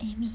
Amy.